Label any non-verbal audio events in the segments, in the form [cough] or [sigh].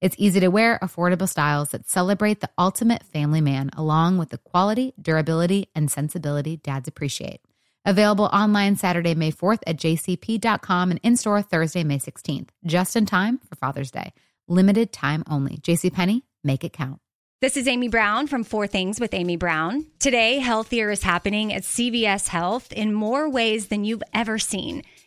It's easy to wear, affordable styles that celebrate the ultimate family man, along with the quality, durability, and sensibility dads appreciate. Available online Saturday, May 4th at jcp.com and in store Thursday, May 16th, just in time for Father's Day. Limited time only. JCPenney, make it count. This is Amy Brown from Four Things with Amy Brown. Today, healthier is happening at CVS Health in more ways than you've ever seen.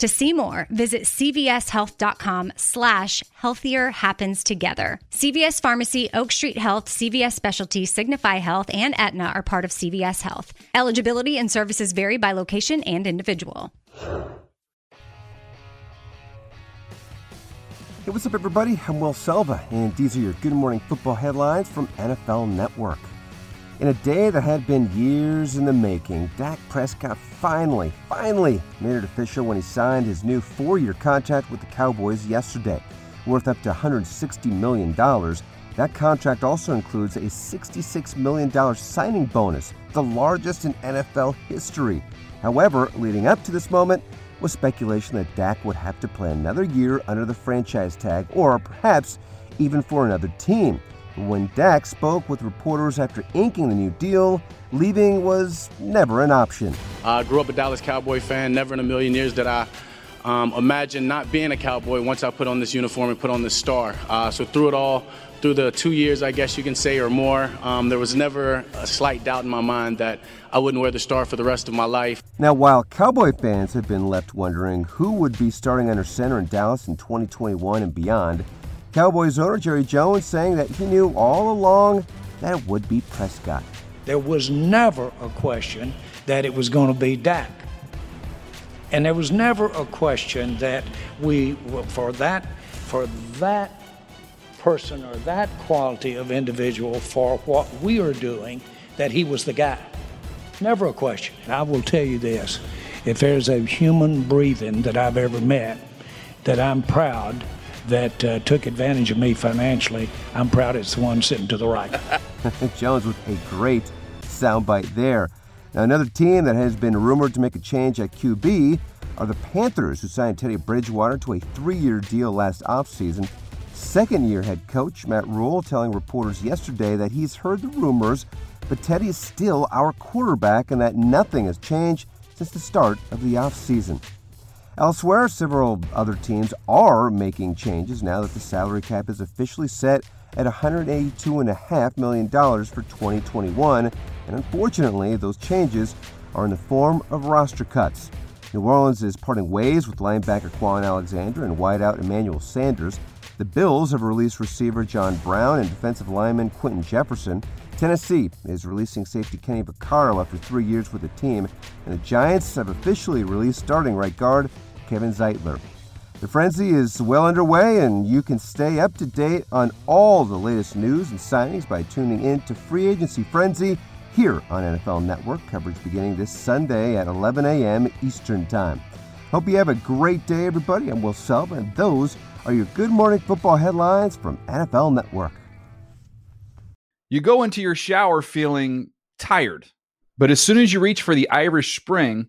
To see more, visit cvshealth.com slash healthier happens together. CVS Pharmacy, Oak Street Health, CVS Specialty, Signify Health, and Aetna are part of CVS Health. Eligibility and services vary by location and individual. Hey, what's up, everybody? I'm Will Selva, and these are your Good Morning Football headlines from NFL Network. In a day that had been years in the making, Dak Prescott finally, finally made it official when he signed his new four year contract with the Cowboys yesterday, worth up to $160 million. That contract also includes a $66 million signing bonus, the largest in NFL history. However, leading up to this moment, was speculation that Dak would have to play another year under the franchise tag or perhaps even for another team. When Dak spoke with reporters after inking the new deal, leaving was never an option. I grew up a Dallas Cowboy fan. Never in a million years did I um, imagine not being a Cowboy once I put on this uniform and put on this star. Uh, so through it all, through the two years, I guess you can say, or more, um, there was never a slight doubt in my mind that I wouldn't wear the star for the rest of my life. Now, while Cowboy fans have been left wondering who would be starting under center in Dallas in 2021 and beyond, Cowboys owner Jerry Jones saying that he knew all along that it would be Prescott. There was never a question that it was going to be Dak. And there was never a question that we, for that, for that person or that quality of individual for what we are doing, that he was the guy. Never a question. And I will tell you this if there's a human breathing that I've ever met that I'm proud that uh, took advantage of me financially, I'm proud it's the one sitting to the right. [laughs] Jones with a great soundbite there. Now, another team that has been rumored to make a change at QB are the Panthers, who signed Teddy Bridgewater to a three year deal last offseason. Second year head coach Matt Rhule telling reporters yesterday that he's heard the rumors but Teddy is still our quarterback and that nothing has changed since the start of the offseason. Elsewhere, several other teams are making changes now that the salary cap is officially set at $182.5 million for 2021, and unfortunately, those changes are in the form of roster cuts. New Orleans is parting ways with linebacker Kwon Alexander and wideout Emmanuel Sanders. The Bills have released receiver John Brown and defensive lineman Quinton Jefferson. Tennessee is releasing safety Kenny Vaccaro after three years with the team, and the Giants have officially released starting right guard Kevin Zeitler. The frenzy is well underway, and you can stay up to date on all the latest news and signings by tuning in to Free Agency Frenzy here on NFL Network. Coverage beginning this Sunday at 11 a.m. Eastern Time. Hope you have a great day, everybody. I'm Will Selva, and those are your Good Morning Football headlines from NFL Network. You go into your shower feeling tired, but as soon as you reach for the Irish Spring,